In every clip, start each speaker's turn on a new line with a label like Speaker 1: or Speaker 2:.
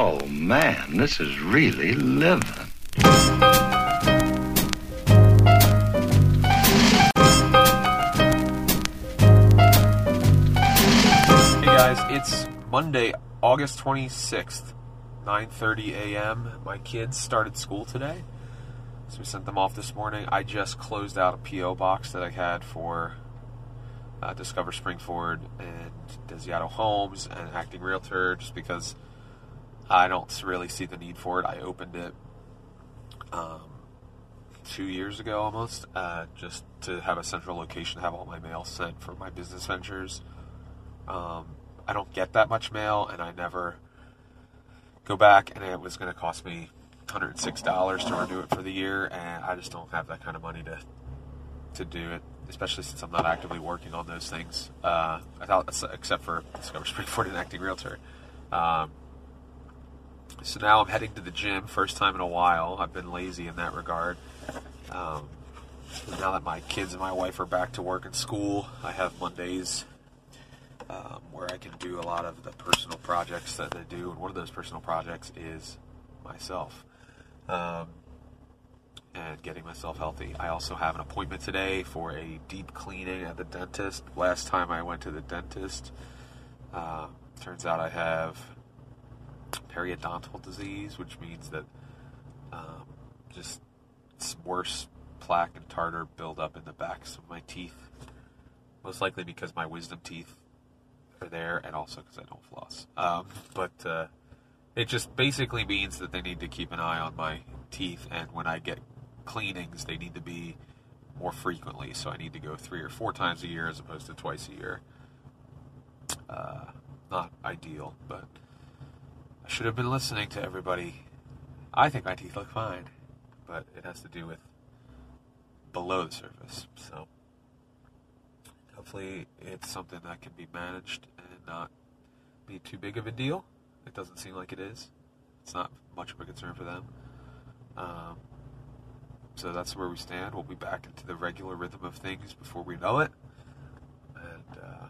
Speaker 1: Oh, man, this is really living.
Speaker 2: Hey guys, it's Monday, August 26th, 9:30 a.m. My kids started school today. So we sent them off this morning. I just closed out a PO box that I had for uh, Discover Springford and Desiato Homes and Acting Realtor just because I don't really see the need for it. I opened it um, two years ago almost, uh, just to have a central location, to have all my mail sent for my business ventures. Um, I don't get that much mail, and I never go back, and it was going to cost me $106 to renew it for the year, and I just don't have that kind of money to to do it, especially since I'm not actively working on those things, uh, except for Discover Springford and Acting Realtor. Um, so now I'm heading to the gym, first time in a while. I've been lazy in that regard. Um, now that my kids and my wife are back to work and school, I have Mondays um, where I can do a lot of the personal projects that they do, and one of those personal projects is myself um, and getting myself healthy. I also have an appointment today for a deep cleaning at the dentist. Last time I went to the dentist, uh, turns out I have periodontal disease, which means that um, just worse plaque and tartar build up in the backs of my teeth. Most likely because my wisdom teeth are there, and also because I don't floss. Um, but uh, it just basically means that they need to keep an eye on my teeth, and when I get cleanings, they need to be more frequently. So I need to go three or four times a year as opposed to twice a year. Uh, not ideal, but I should have been listening to everybody. I think my teeth look fine, but it has to do with below the surface. So hopefully it's something that can be managed and not be too big of a deal. It doesn't seem like it is. It's not much of a concern for them. Um, so that's where we stand. We'll be back into the regular rhythm of things before we know it. And uh,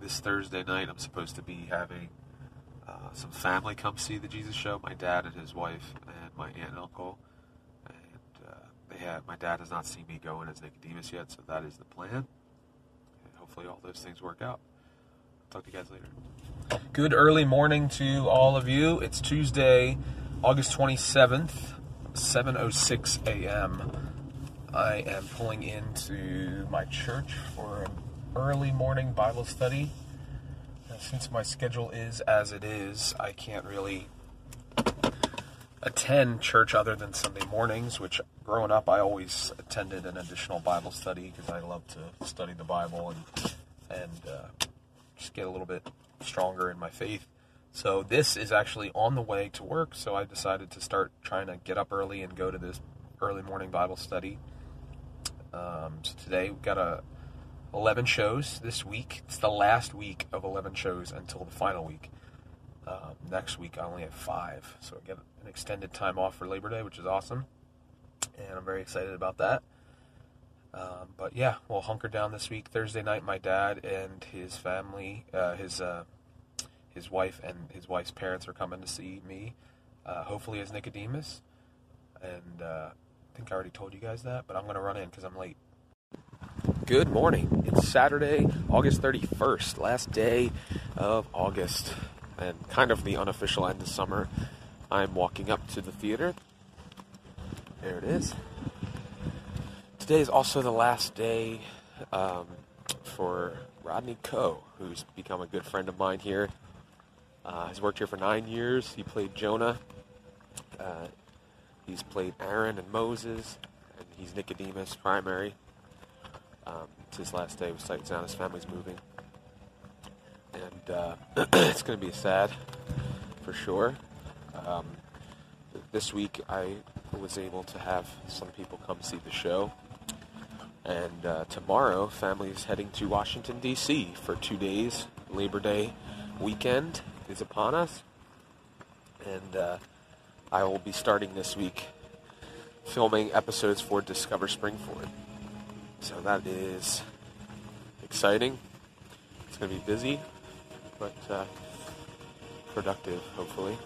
Speaker 2: this Thursday night, I'm supposed to be having uh, some family come see the Jesus Show. My dad and his wife and my aunt and uncle. And uh, they have my dad has not seen me going as Nicodemus yet, so that is the plan. And hopefully, all those things work out. Talk to you guys later. Good early morning to all of you. It's Tuesday, August 27th, 7:06 a.m. I am pulling into my church for an early morning Bible study since my schedule is as it is, I can't really attend church other than Sunday mornings, which growing up I always attended an additional Bible study because I love to study the Bible and and uh, just get a little bit stronger in my faith. So this is actually on the way to work, so I decided to start trying to get up early and go to this early morning Bible study. Um, so today we've got a 11 shows this week. It's the last week of 11 shows until the final week. Um, next week, I only have five. So I get an extended time off for Labor Day, which is awesome. And I'm very excited about that. Um, but yeah, we'll hunker down this week. Thursday night, my dad and his family, uh, his uh, his wife and his wife's parents are coming to see me. Uh, hopefully, as Nicodemus. And uh, I think I already told you guys that, but I'm to run in because I'm late. Good morning. It's Saturday, August 31st, last day of August, and kind of the unofficial end of summer. I'm walking up to the theater. There it is. Today is also the last day um, for Rodney Coe, who's become a good friend of mine here. Uh, he's worked here for nine years. He played Jonah. Uh, he's played Aaron and Moses, and he's Nicodemus primary. Um, it's his last day with Sight and Sound. His family's moving. And uh, it's going to be sad for sure. Um, this week I was able to have some people come see the show. And uh, tomorrow, family is heading to Washington, D.C. for two days. Labor Day weekend is upon us. And uh, I will be starting this week filming episodes for Discover Springford. So that is exciting. It's going to be busy, but uh, productive, hopefully.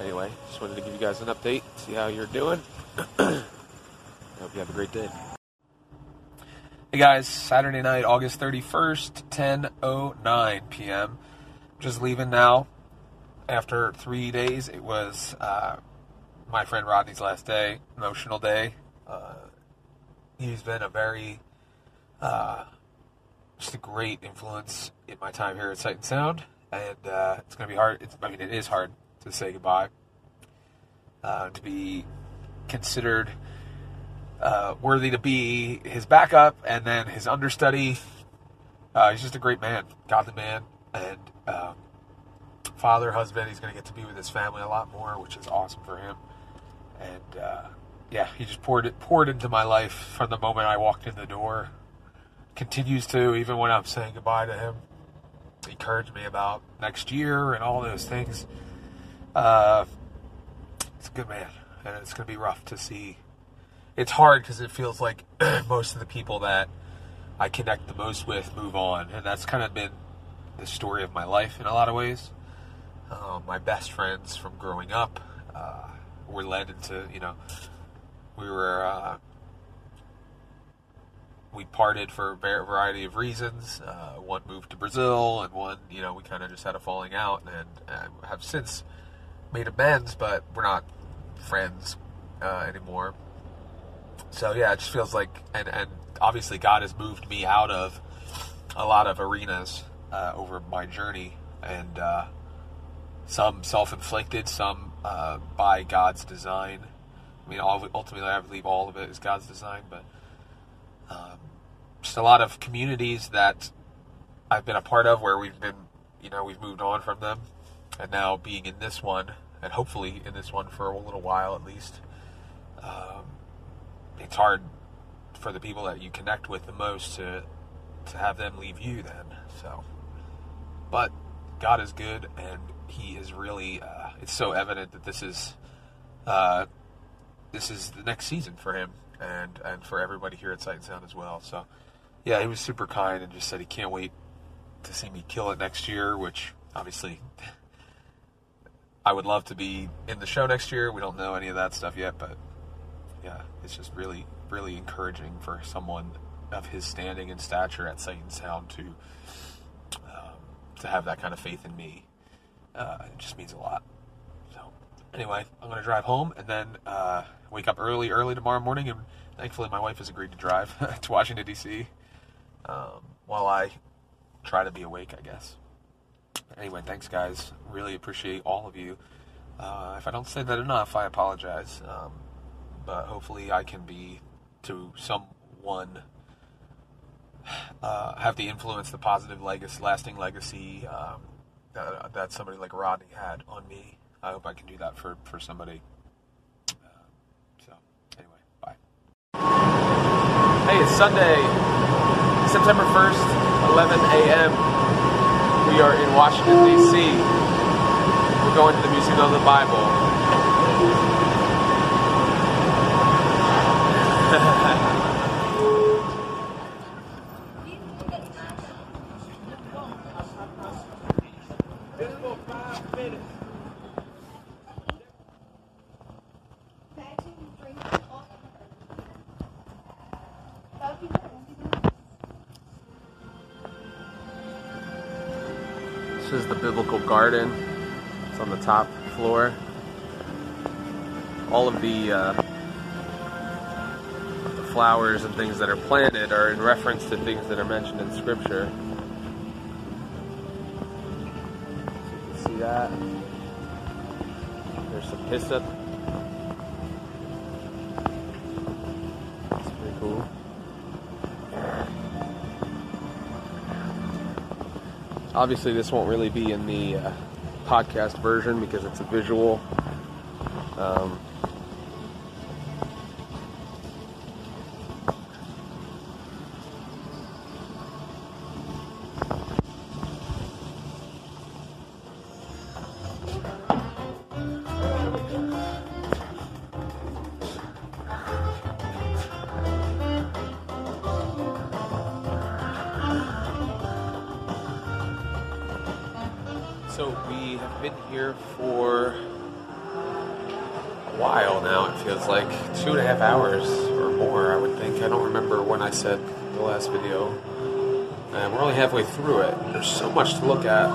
Speaker 2: Anyway, just wanted to give you guys an update, see how you're doing. I hope you have a great day. Hey guys, Saturday night, August 31st, 10:09 p.m. Just leaving now. After three days, it was uh, my friend Rodney's last day, emotional day. Uh, he's been a very, uh, just a great influence in my time here at Sight and Sound, and uh, it's going to be hard. It's, I mean, it is hard to say goodbye, uh, to be considered uh, worthy to be his backup and then his understudy. Uh, he's just a great man, godly man, and um, father, husband. He's going to get to be with his family a lot more, which is awesome for him. And uh, yeah, he just poured it poured into my life from the moment I walked in the door. Continues to even when I'm saying goodbye to him. Encouraged me about next year and all those things. Uh, it's a good man, and it's going to be rough to see. It's hard because it feels like most of the people that I connect the most with move on, and that's kind of been the story of my life in a lot of ways. Uh, my best friends from growing up uh, were led into, you know, we were uh, we parted for a variety of reasons. Uh, one moved to Brazil, and one, you know, we kind of just had a falling out, and, and have since made amends, but we're not friends uh, anymore. So yeah, it just feels like, and and obviously God has moved me out of a lot of arenas uh, over my journey, and uh, some self-inflicted, some uh, by God's design. I mean, ultimately, I believe all of it is God's design, but um, just a lot of communities that I've been a part of where we've been, you know, we've moved on from them, and now being in this one, and hopefully in this one for a little while at least, um, it's hard for the people that you connect with the most to to have them leave you. Then, so, but God is good, and He is really. Uh, it's so evident that this is. Uh, this is the next season for him and and for everybody here at Sight and Sound as well. So, yeah, he was super kind and just said he can't wait to see me kill it next year. Which obviously, I would love to be in the show next year. We don't know any of that stuff yet, but yeah, it's just really really encouraging for someone of his standing and stature at Sight and Sound to um, to have that kind of faith in me. Uh, it just means a lot. Anyway, I'm going to drive home and then uh, wake up early, early tomorrow morning, and thankfully my wife has agreed to drive to Washington D.C. Um, while I try to be awake, I guess. Anyway, thanks guys. Really appreciate all of you. Uh, if I don't say that enough, I apologize. Um, but hopefully, I can be to someone uh, have the influence, the positive legacy, lasting legacy um, that, that somebody like Rodney had on me. I hope I can do that for for somebody. Uh, so, anyway, bye. Hey, it's Sunday, September 1st, 11 a.m. We are in Washington, D.C. We're going to the Museum of the Bible. This is the biblical garden. It's on the top floor. All of the, uh, the flowers and things that are planted are in reference to things that are mentioned in Scripture. So you can see that. There's some hyssop. Obviously, this won't really be in the uh, podcast version because it's a visual. Um, two and a half hours or more. I would think. I don't remember when I said the last video. And we're only halfway through it. There's so much to look at.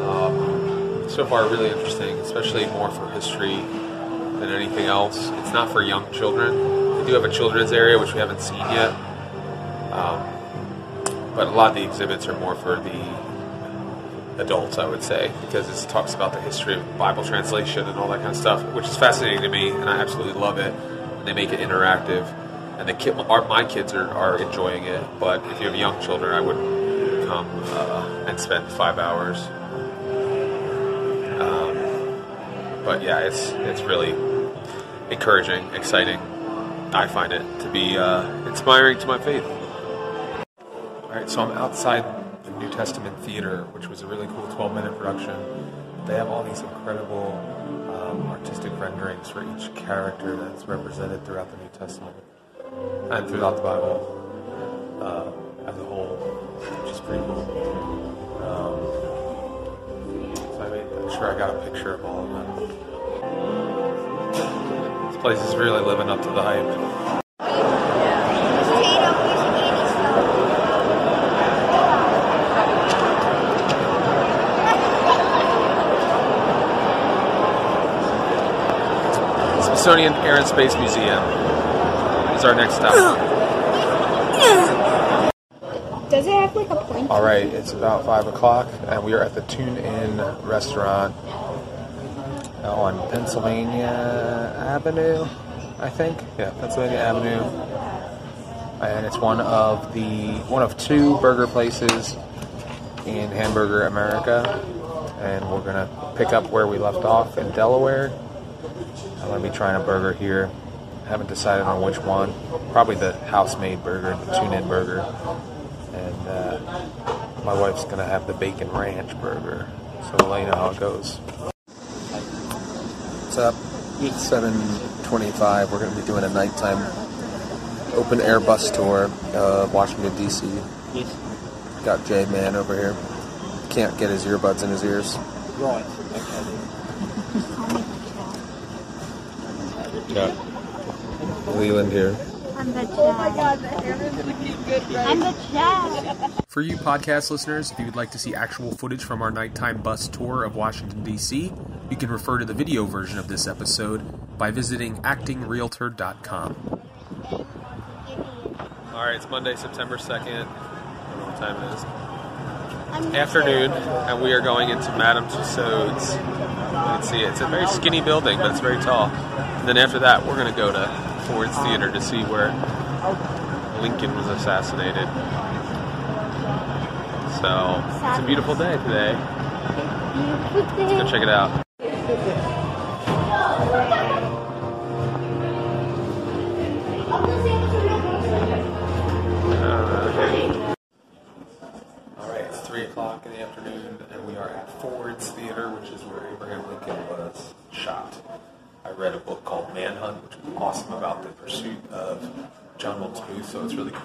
Speaker 2: Um, so far, really interesting, especially more for history than anything else. It's not for young children. They do have a children's area, which we haven't seen yet. Um, but a lot of the exhibits are more for the adults, I would say, because it talks about the history of Bible translation and all that kind of stuff, which is fascinating to me, and I absolutely love it. And they make it interactive, and the kid, my kids are, are enjoying it. But if you have young children, I would come uh, and spend five hours. Um, but yeah, it's it's really encouraging, exciting. I find it to be uh, inspiring to my faith. All right, so I'm outside the New Testament Theater, which was a really cool 12 minute production. They have all these incredible um, artistic renderings for each character that's represented throughout the New Testament and throughout the Bible uh, as a whole, which is pretty cool. Um, so I made sure I got a picture of all of them. This place is really living up to the hype. Smithsonian Air and Space Museum is our next stop.
Speaker 3: Does it have like a point?
Speaker 2: All right, it's about five o'clock, and we are at the Tune Inn restaurant uh, on Pennsylvania Avenue, I think. Yeah, Pennsylvania Avenue, and it's one of the one of two burger places in Hamburger America, and we're gonna pick up where we left off in Delaware. I'm gonna be trying a burger here. Haven't decided on which one. Probably the house-made burger, the tune-in burger, and uh, my wife's gonna have the bacon ranch burger. So we'll let you know how it goes. What's up? It's 7:25. We're gonna be doing a nighttime open air bus tour of Washington D.C. Got Jay Man over here. Can't get his earbuds in his ears.
Speaker 4: Right.
Speaker 2: Got Leland here.
Speaker 3: I'm the oh my god, the hair is looking good, right? I'm the Chad.
Speaker 2: For you podcast listeners, if you would like to see actual footage from our nighttime bus tour of Washington, D.C., you can refer to the video version of this episode by visiting actingrealtor.com. All right, it's Monday, September 2nd. I don't know what time it is.
Speaker 3: I'm
Speaker 2: Afternoon, and we are going into Madame Tussauds. You can see it. It's a very skinny building, but it's very tall. And then after that, we're going to go to Ford's Theater to see where Lincoln was assassinated. So, it's a beautiful day today. Let's go check it out.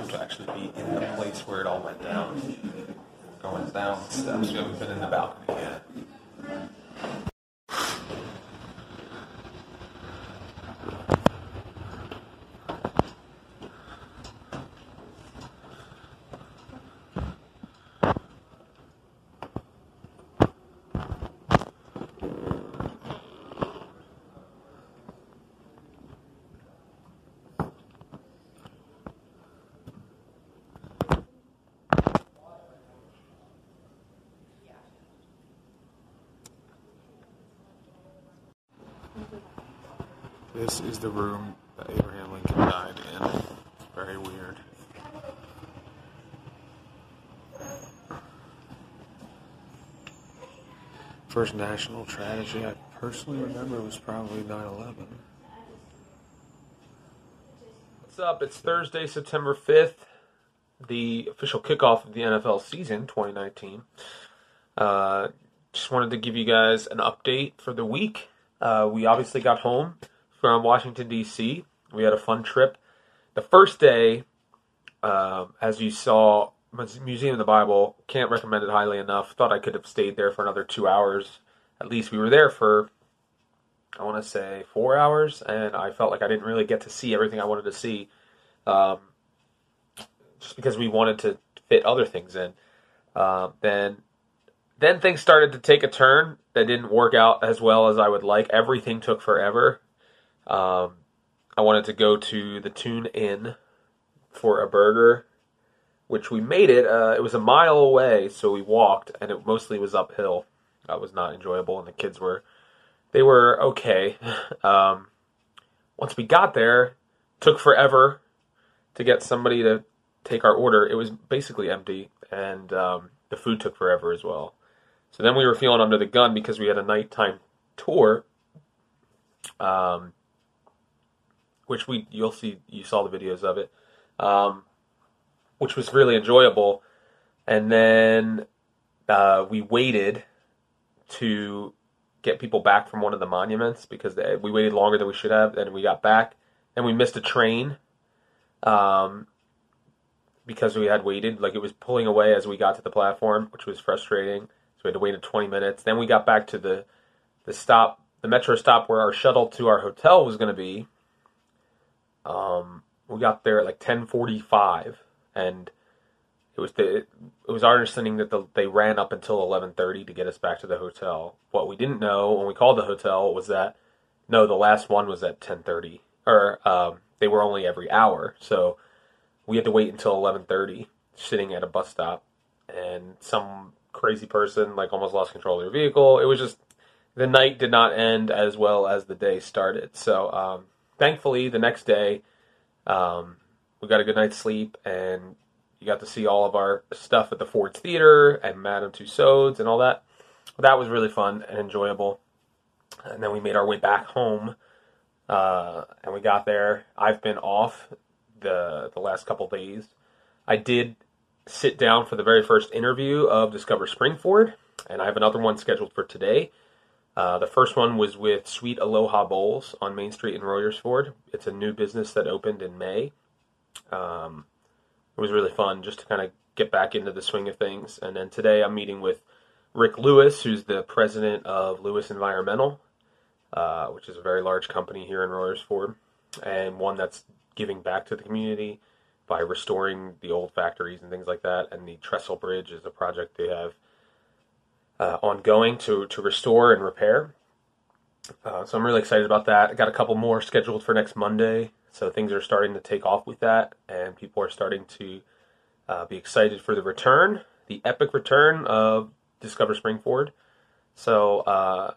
Speaker 2: To actually be in the place where it all went down. Going down steps. We haven't been in the balcony yet. This is the room that Abraham Lincoln died in. Very weird. First national tragedy I personally remember was probably 9 11. What's up? It's Thursday, September 5th, the official kickoff of the NFL season 2019. Uh, just wanted to give you guys an update for the week. Uh, we obviously got home from Washington, D.C. We had a fun trip. The first day, um, as you saw Museum of the Bible. Can't recommend it highly enough. Thought I could have stayed there for another two hours. At least we were there for, I want to say, four hours, and I felt like I didn't really get to see everything I wanted to see, um, just because we wanted to fit other things in. Uh, then, then things started to take a turn that didn't work out as well as I would like. Everything took forever. Um, I wanted to go to the Tune Inn for a burger, which we made it. Uh, it was a mile away, so we walked, and it mostly was uphill. That was not enjoyable, and the kids were they were okay. Um, once we got there, took forever to get somebody to take our order. It was basically empty, and um, the food took forever as well. So then we were feeling under the gun because we had a nighttime tour. Um, which we you'll see you saw the videos of it, um, which was really enjoyable. And then uh, we waited to get people back from one of the monuments because they, we waited longer than we should have, and we got back and we missed a train. Um, because we had waited, like it was pulling away as we got to the platform, which was frustrating. We had to wait 20 minutes. Then we got back to the the stop, the metro stop where our shuttle to our hotel was going to be, um, we got there at like 10:45, and it was the it was our understanding that the, they ran up until 11:30 to get us back to the hotel. What we didn't know when we called the hotel was that no, the last one was at 10:30, or um, they were only every hour, so we had to wait until 11:30, sitting at a bus stop, and some crazy person like almost lost control of your vehicle. It was just the night did not end as well as the day started. So um, thankfully, the next day, um, we got a good night's sleep, and you got to see all of our stuff at the Ford's Theater and Madame Tussauds and all that. That was really fun and enjoyable. And then we made our way back home, uh, and we got there. I've been off the the last couple days. I did sit down for the very first interview of Discover Springford, and I have another one scheduled for today. Uh, the first one was with Sweet Aloha Bowls on Main Street in Royersford. It's a new business that opened in May. Um, it was really fun just to kind of get back into the swing of things. And then today I'm meeting with Rick Lewis, who's the president of Lewis Environmental, uh, which is a very large company here in Royersford, and one that's giving back to the community by restoring the old factories and things like that. And the Trestle Bridge is a project they have uh, ongoing to, to restore and repair. Uh, so I'm really excited about that. I got a couple more scheduled for next Monday. So things are starting to take off with that, and people are starting to uh, be excited for the return, the epic return of Discover Springford. So uh,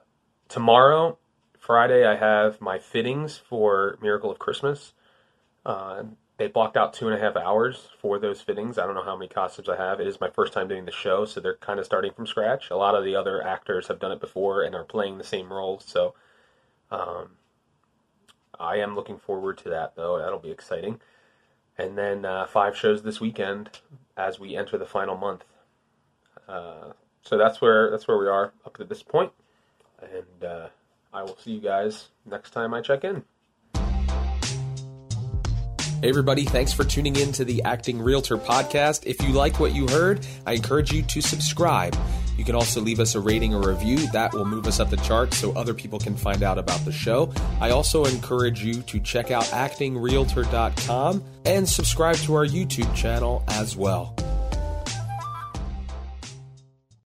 Speaker 2: tomorrow, Friday, I have my fittings for Miracle of Christmas. They blocked out two and a half hours for those fittings. I don't know how many costumes I have. It is my first time doing the show, so they're kind of starting from scratch. A lot of the other actors have done it before and are playing the same roles, so um, I am looking forward to that, though. That'll be exciting. And then uh, five shows this weekend as we enter the final month. Uh, so that's where that's where we are up to this point, and uh, I will see you guys next time I check in. Hey, everybody, thanks for tuning in to the Acting Realtor podcast. If you like what you heard, I encourage you to subscribe. You can also leave us a rating or review. That will move us up the charts so other people can find out about the show. I also encourage you to check out actingrealtor.com and subscribe to our YouTube channel as well.